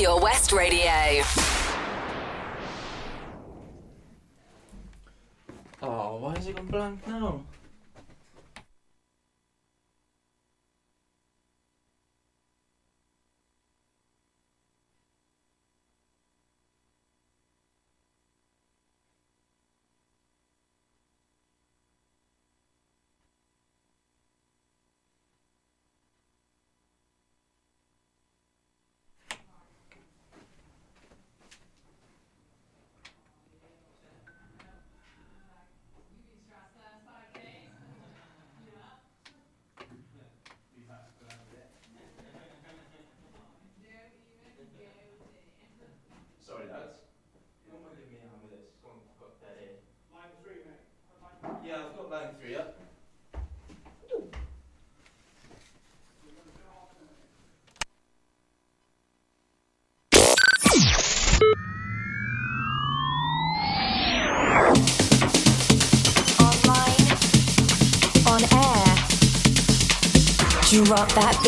Pure West Radio. That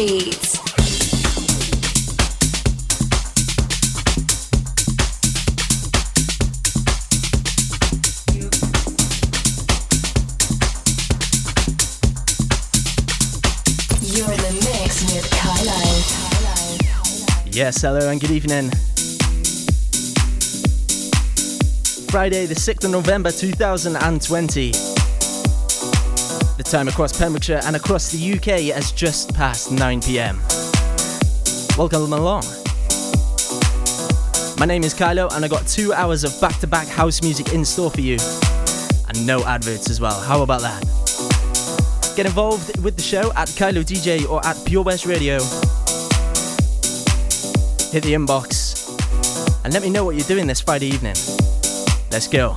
Yes, hello and good evening. Friday, the 6th of November 2020. The time across Pembrokeshire and across the UK has just passed 9 pm. Welcome along. My name is Kailo, and I got two hours of back to back house music in store for you. And no adverts as well. How about that? Get involved with the show at Kailo DJ or at Pure West Radio. Hit the inbox and let me know what you're doing this Friday evening. Let's go.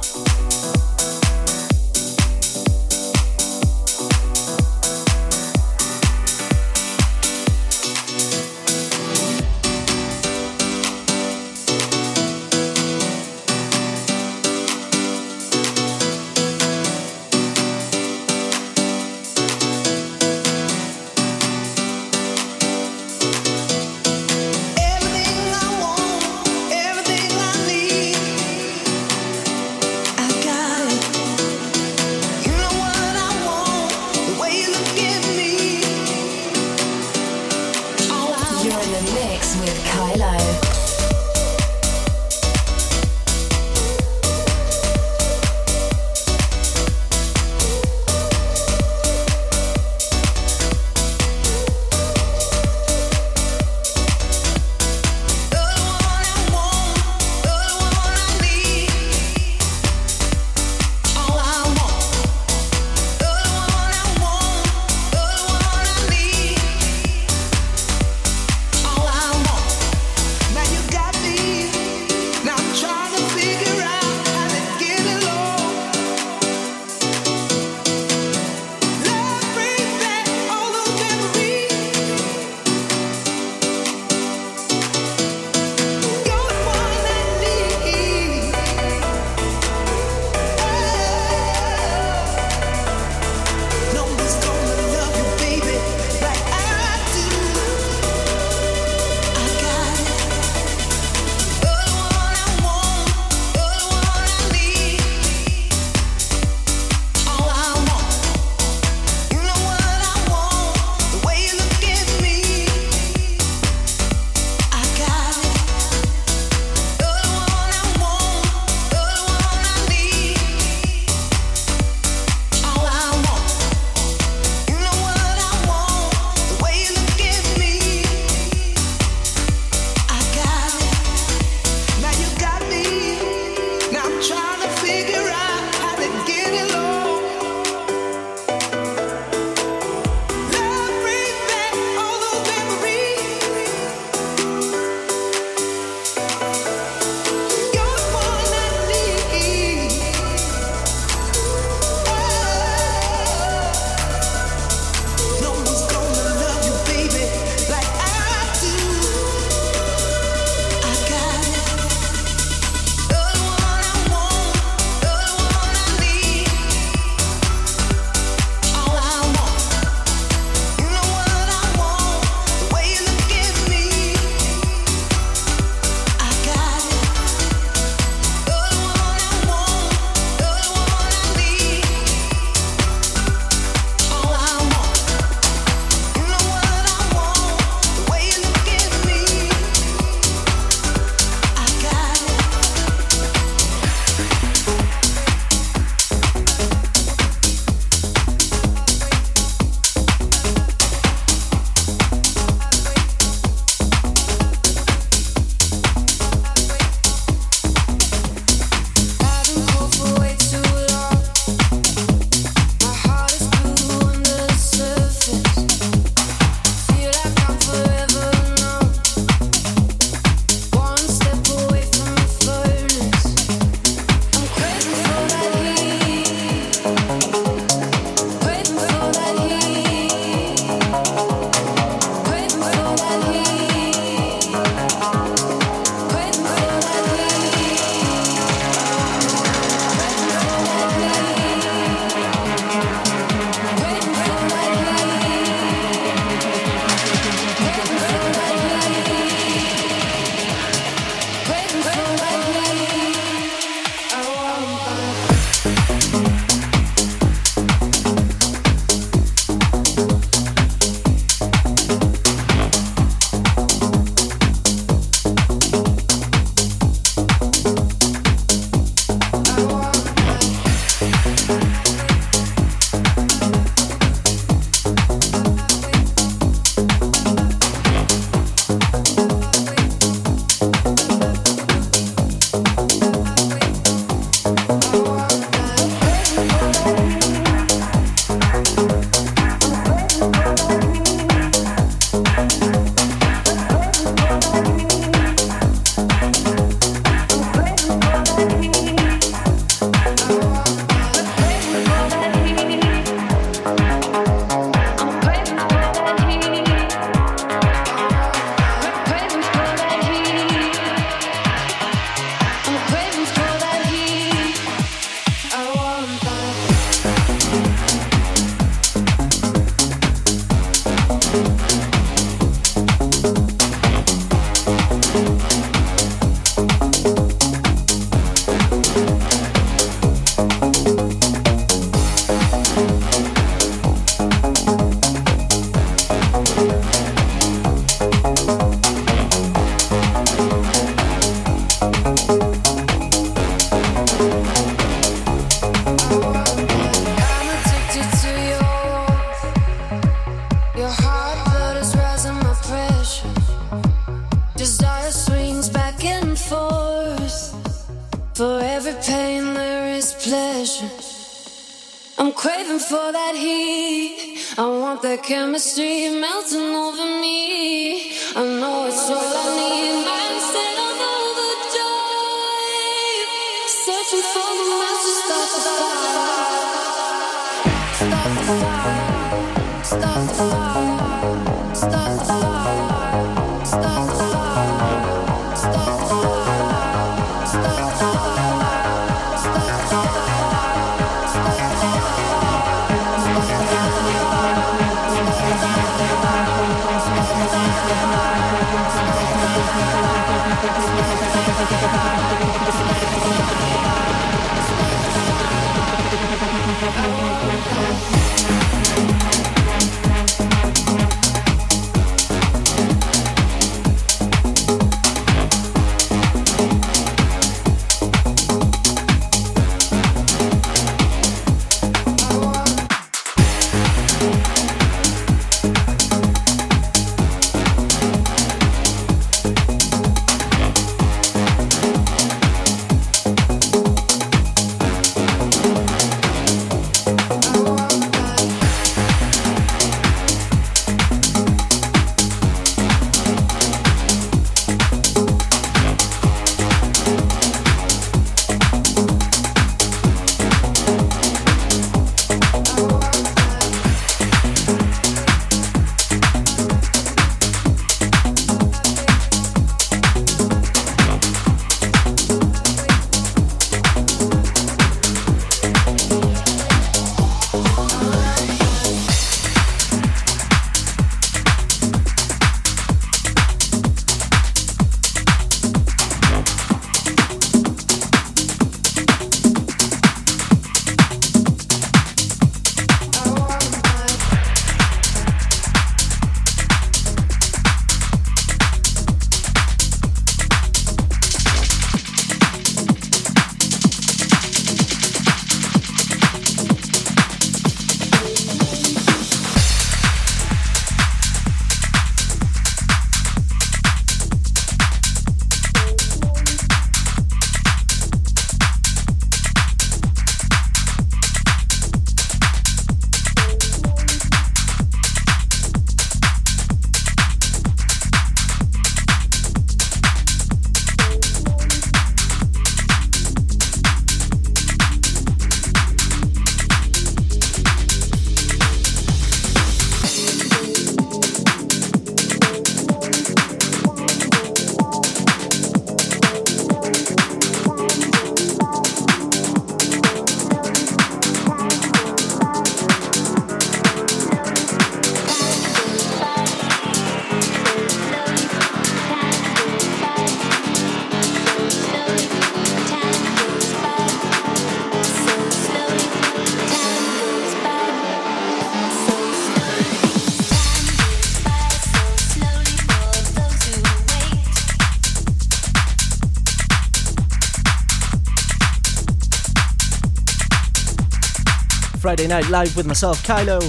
Friday night live with myself, Kailo,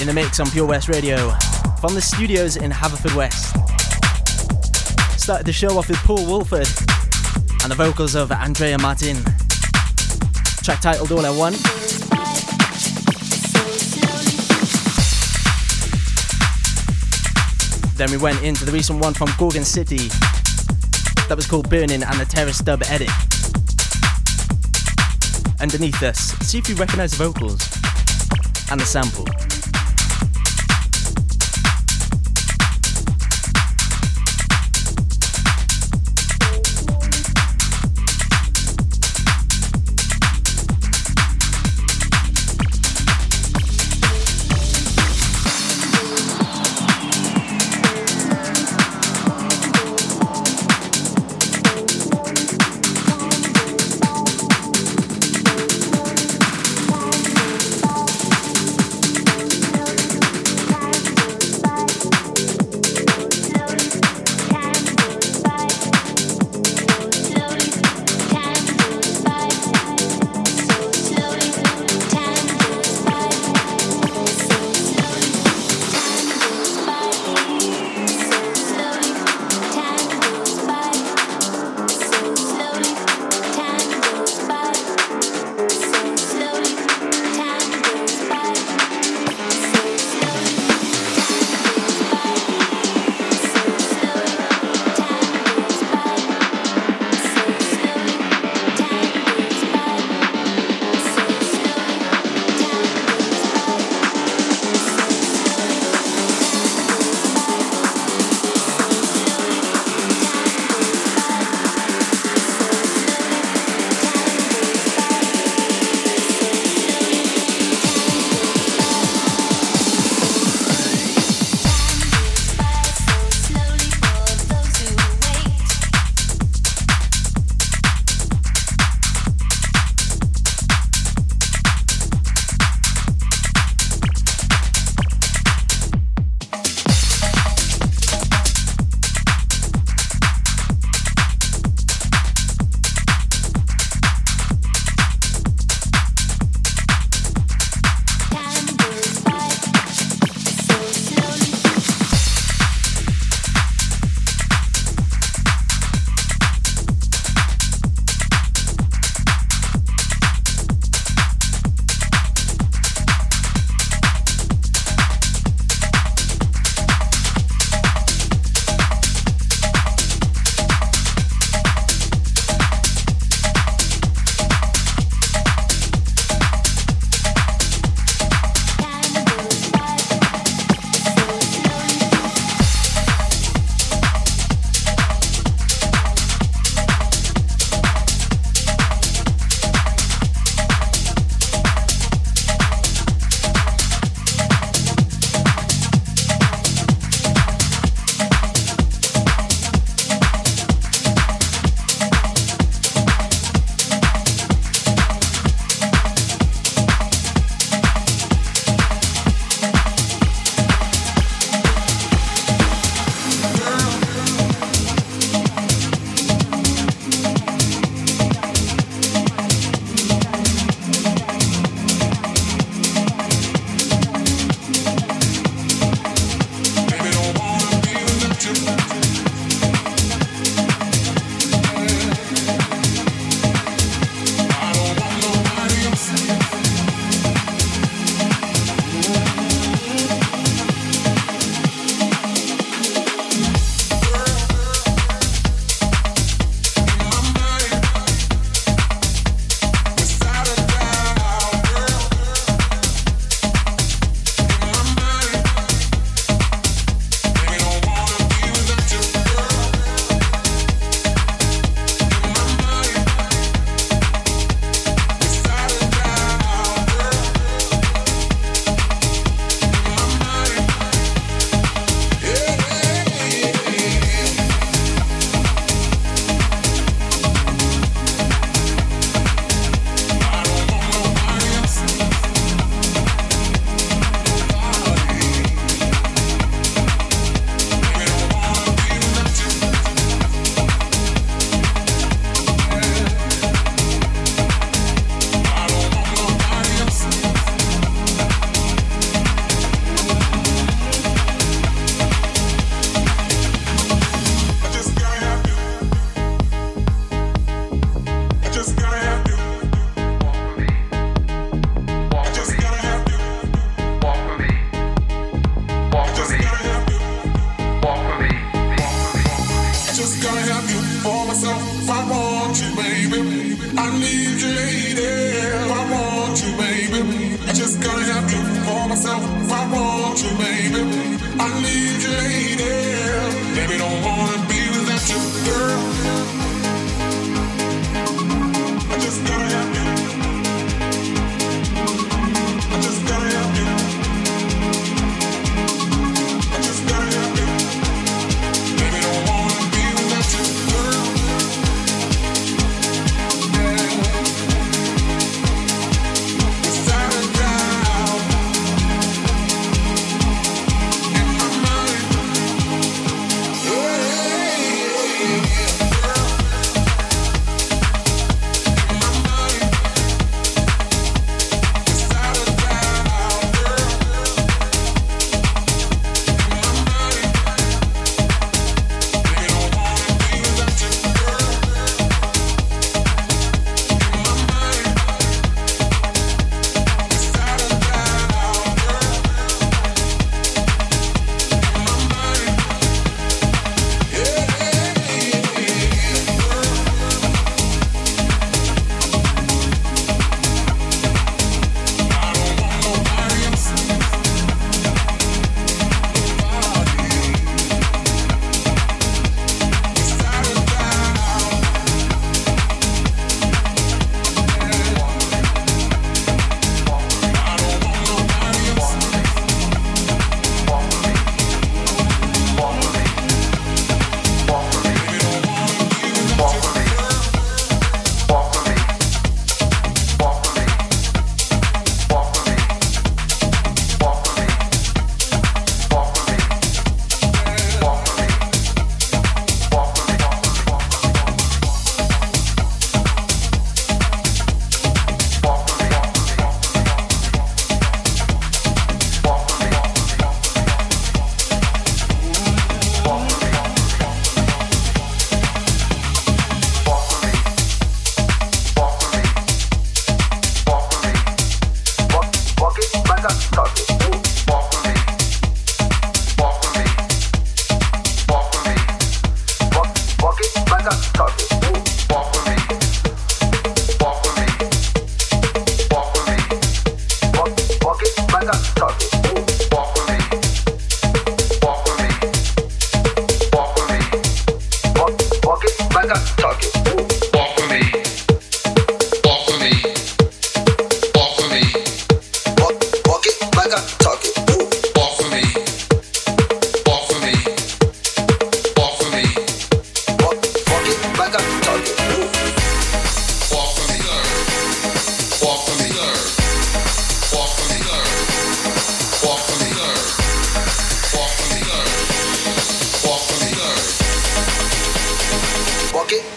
in the mix on Pure West Radio from the studios in Haverfordwest. Started the show off with Paul Woolford and the vocals of Andrea Martin. Track titled All I Want. Then we went into the recent one from Gorgon City that was called Burning and the Terrace Dub Edit underneath us. See if you recognize the vocals and the sample.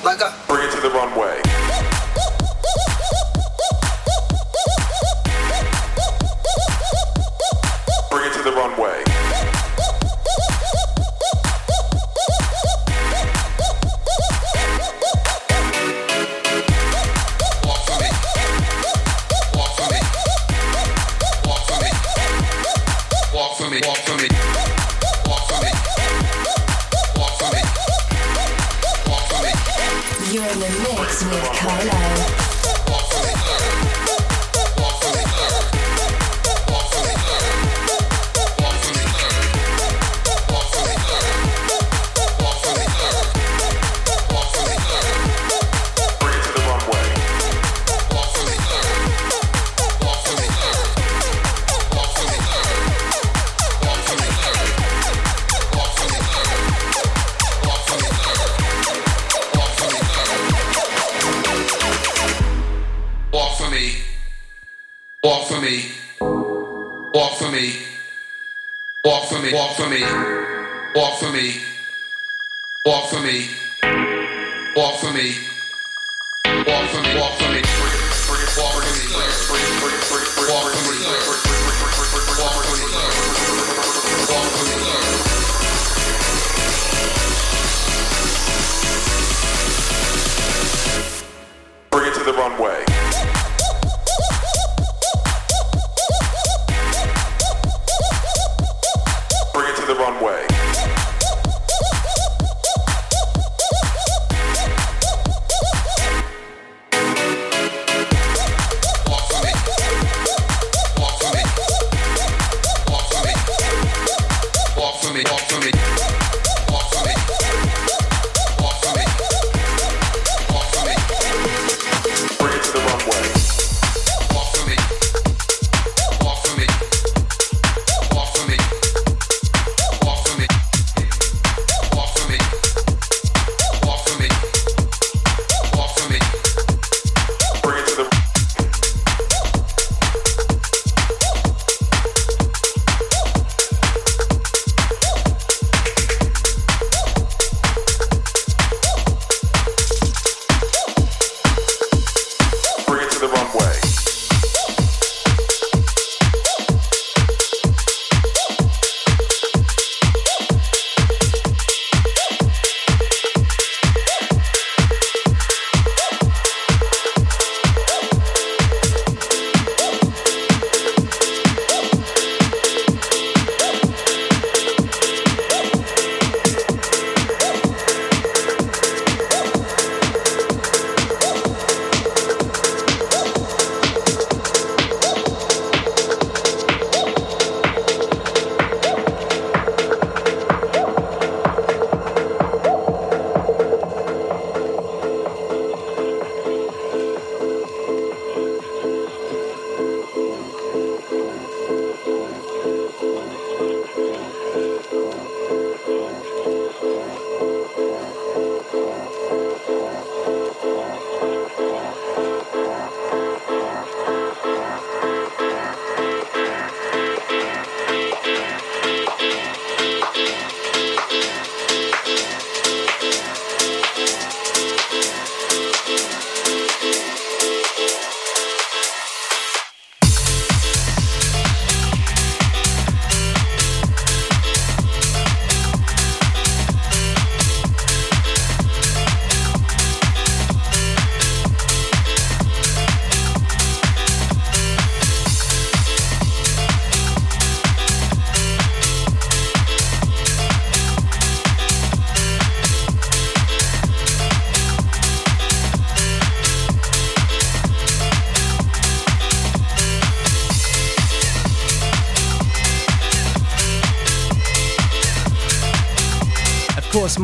Like a. Bring it to the runway.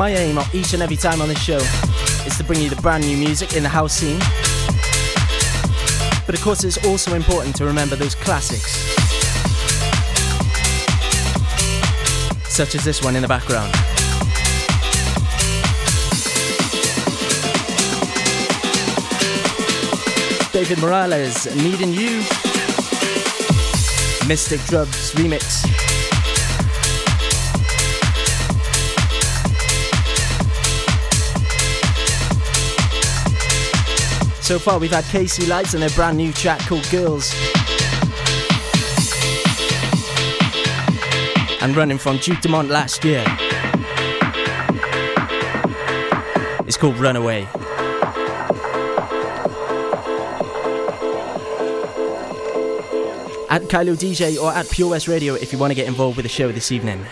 my aim each and every time on this show is to bring you the brand new music in the house scene. But of course, it's also important to remember those classics, such as this one in the background. David Morales, Needing You, Mystic Drugs remix. So far, we've had KC Lights and their brand new track called Girls. And running from Duke Dumont last year. It's called Runaway. At Kailo DJ or at Pure West Radio if you want to get involved with the show this evening.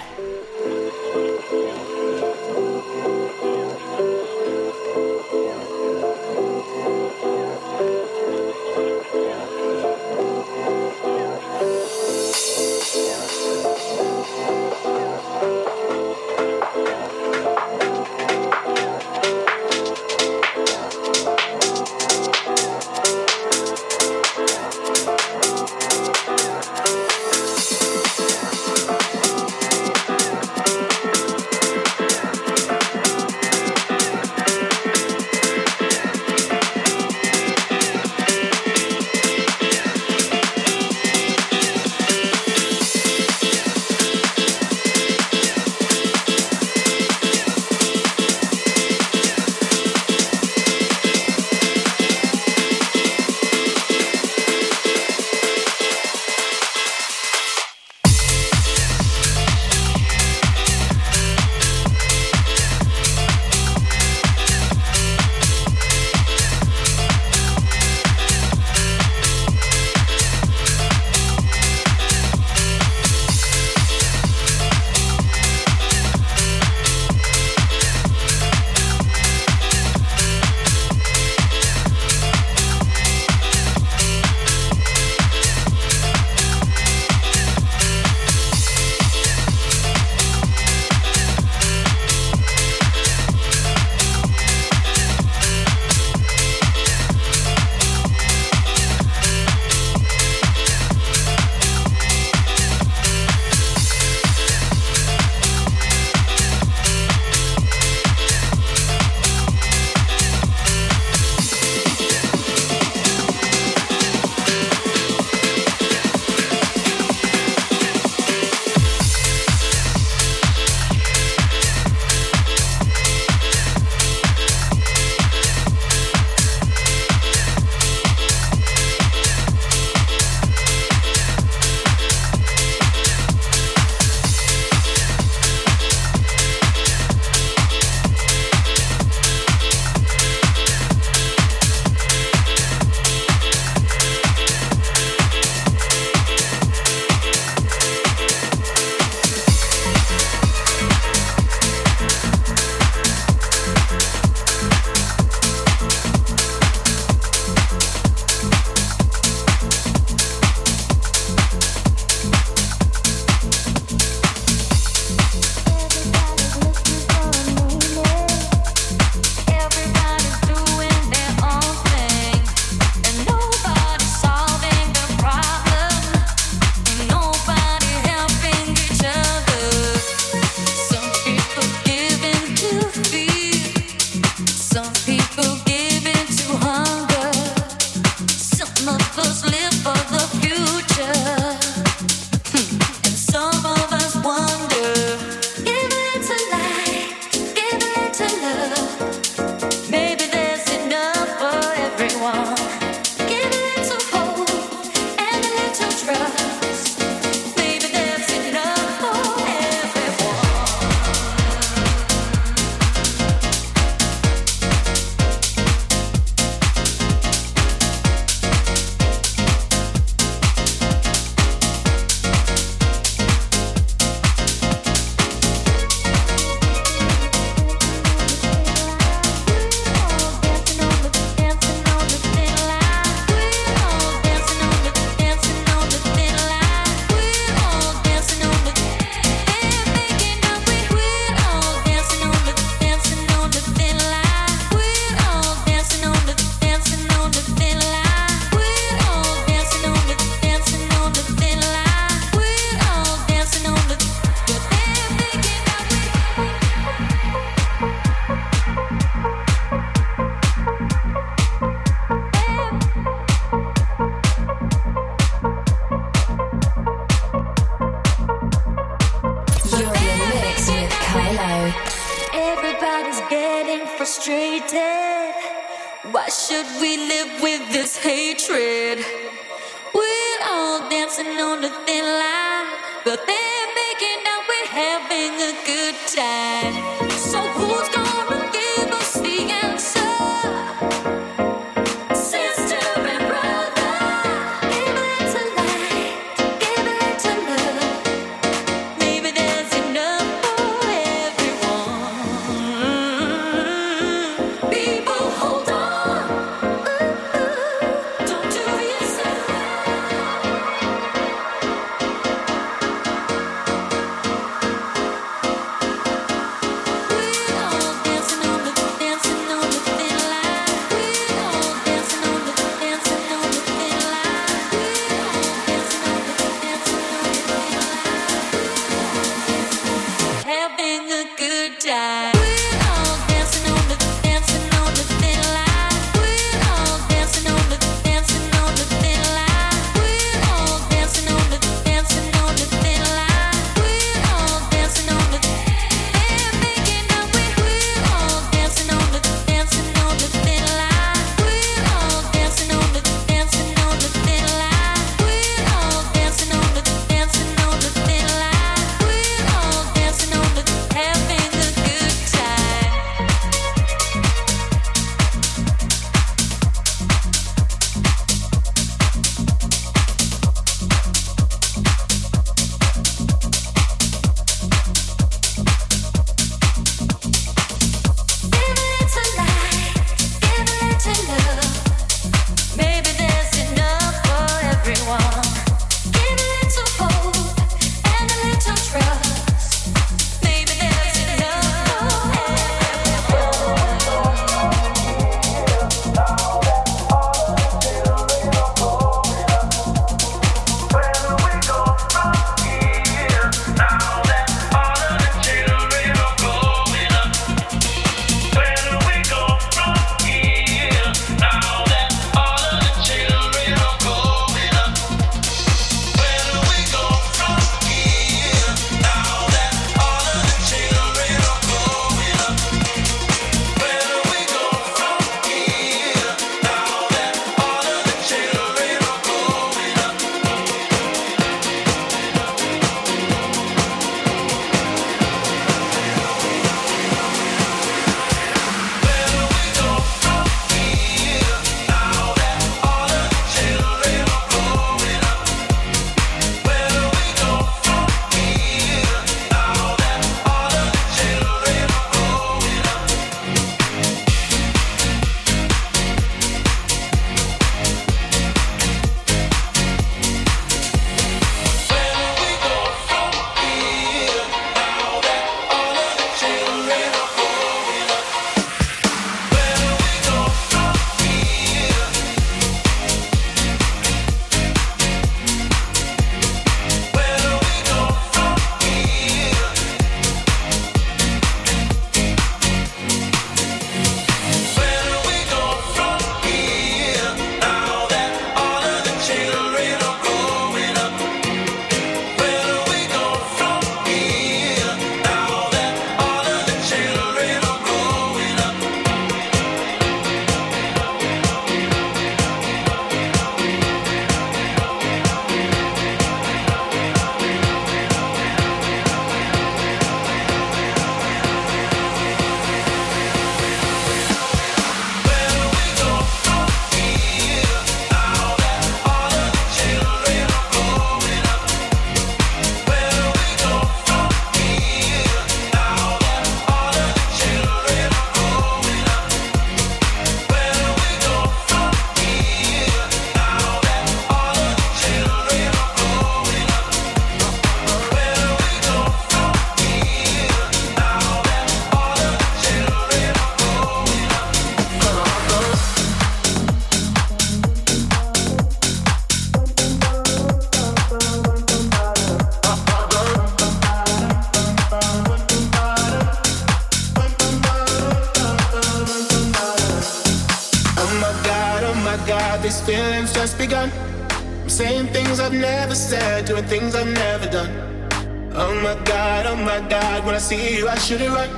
When I see you, I shoot it right.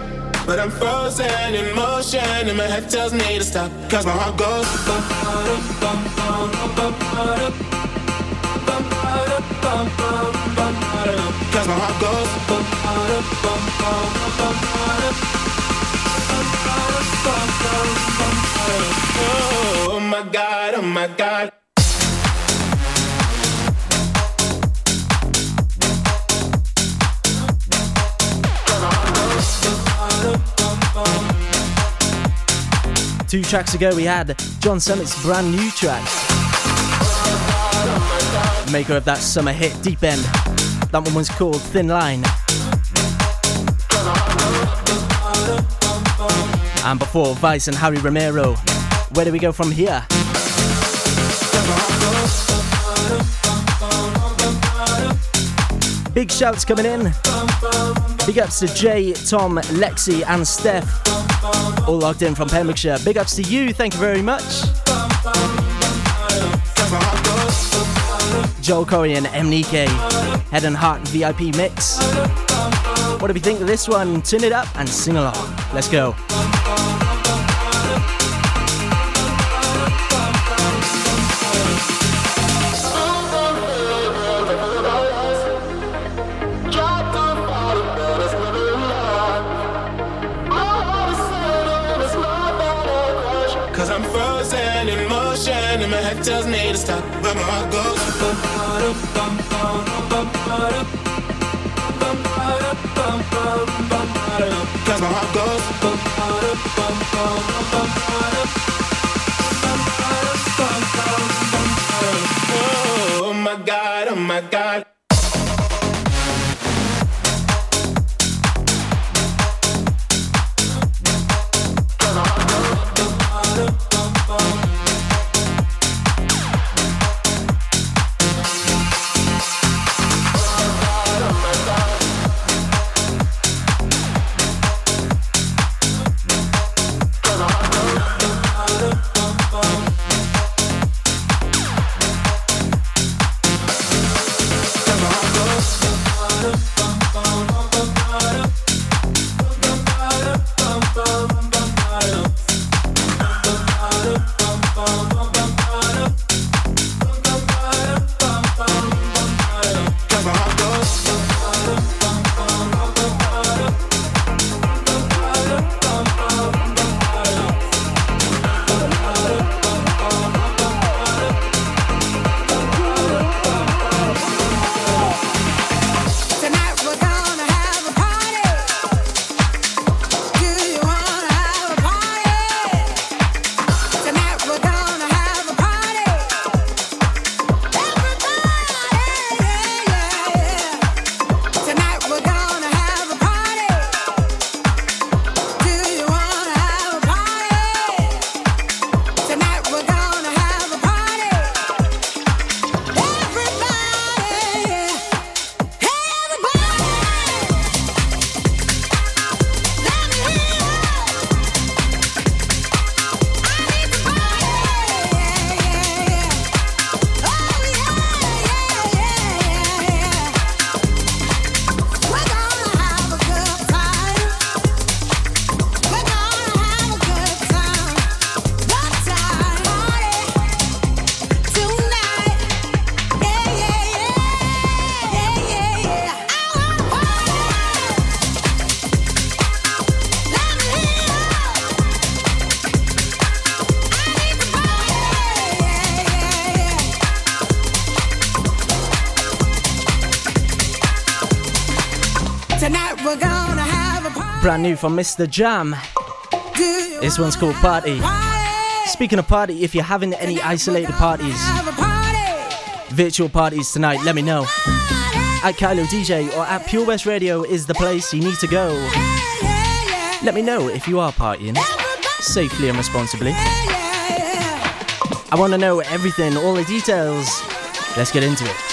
But I'm frozen in motion and my head tells me to stop. Cause my heart goes. Cause my heart goes. Oh my god, oh my god. Two tracks ago, we had John Summit's brand new track, maker of that summer hit Deep End. That one was called Thin Line. And before Vice and Harry Romero, where do we go from here? Big shouts coming in. Big ups to Jay, Tom, Lexi, and Steph. All logged in from Pembrokeshire. Big ups to you, thank you very much. Joel Corry and MNEK, Head and Heart VIP mix. What do we think of this one? Turn it up and sing along. Let's go. My god. Brand new from Mr. Jam. This one's called Party. Speaking of party, if you're having any isolated parties, virtual parties tonight, let me know. At Kailo DJ or at Pure West Radio is the place you need to go. Let me know if you are partying safely and responsibly. I want to know everything, all the details. Let's get into it.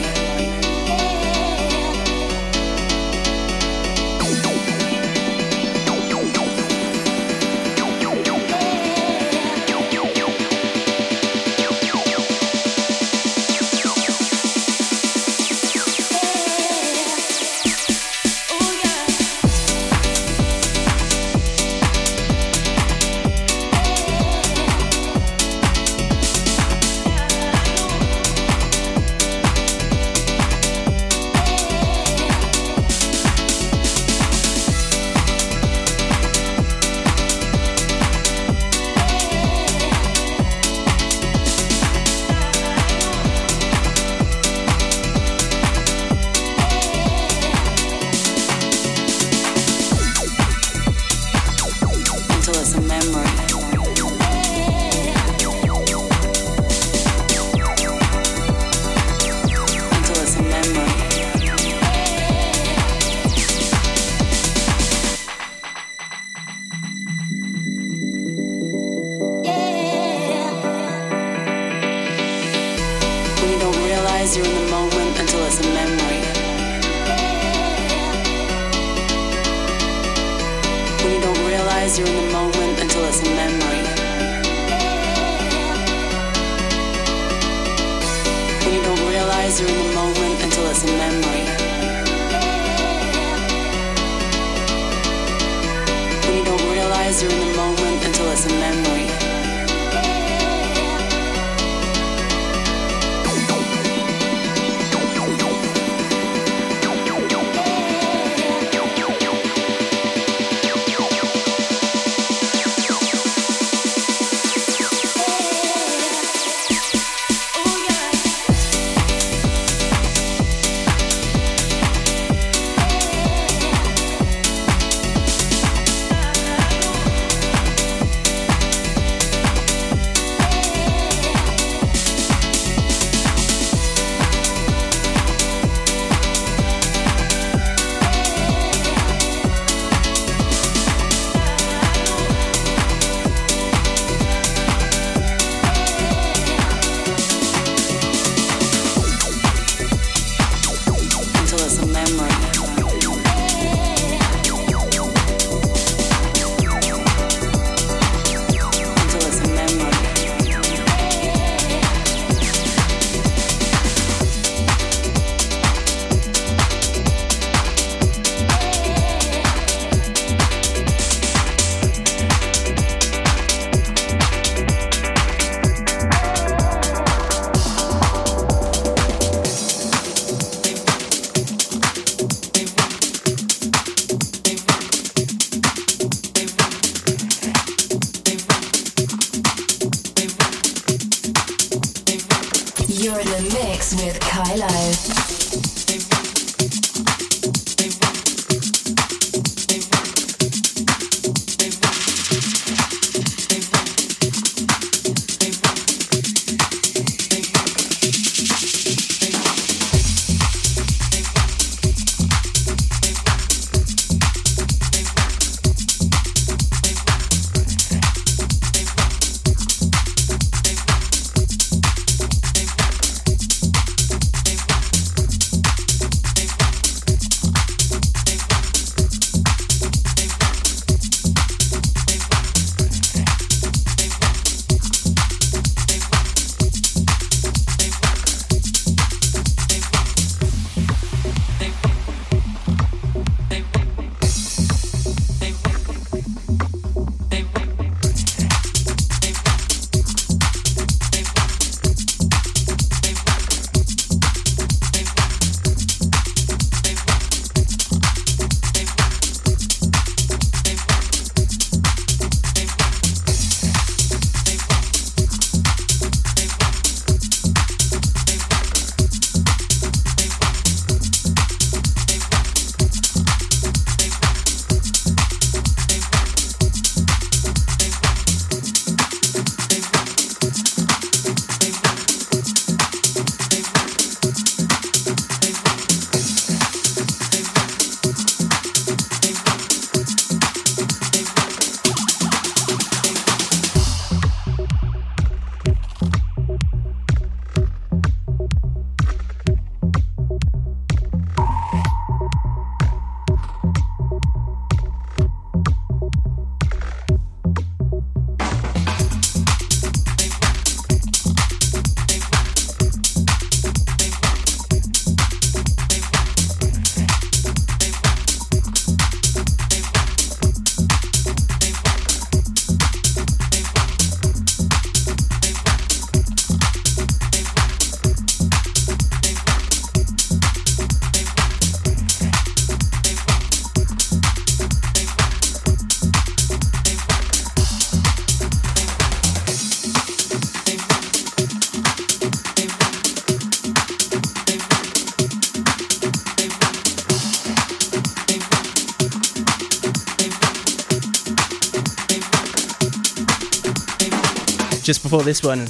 Before this one,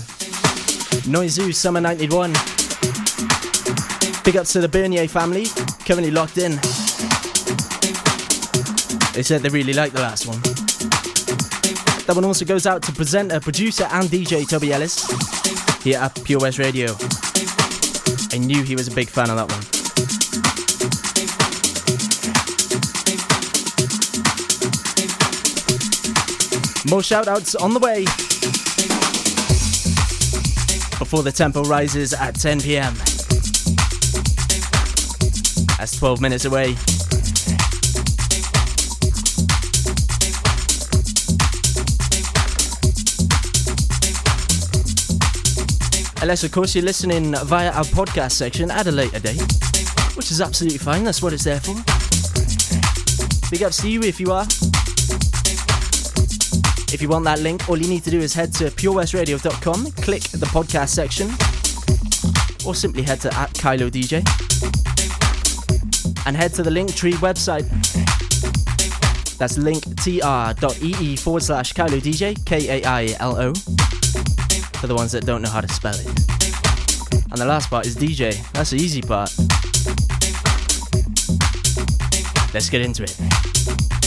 Noizu Summer 91. Big ups to the Bernier family, currently locked in. They said they really liked the last one. That one also goes out to presenter, producer, and DJ Toby Ellis here at Pure West Radio. I knew he was a big fan of that one. More shout outs on the way before the tempo rises at 10 pm. That's 12 minutes away. Unless, of course, you're listening via our podcast section at a later date, which is absolutely fine. That's what it's there for. Big ups to you if you are. If you want that link, all you need to do is head to purewestradio.com, click the podcast section, or simply head to at Kailo DJ and head to the Linktree website. That's linktr.ee forward slash Kailo DJ, K A I L O, for the ones that don't know how to spell it. And the last part is DJ. That's the easy part. Let's get into it.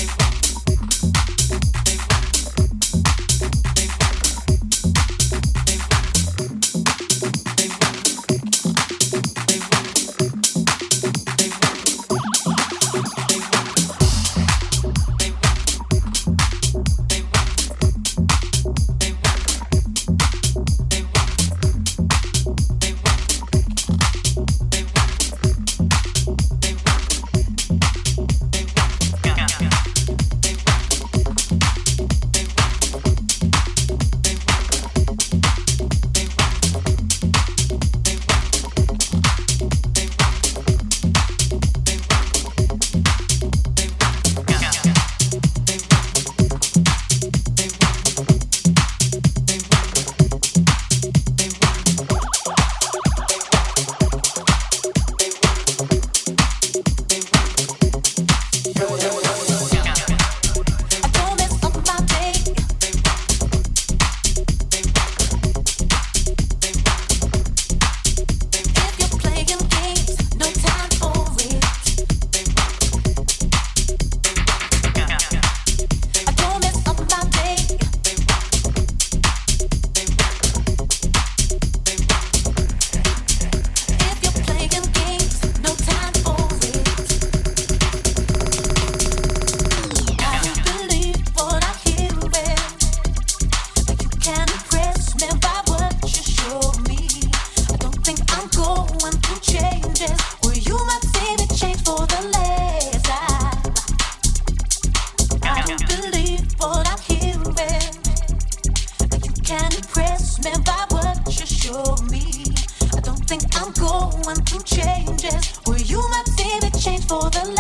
Change for the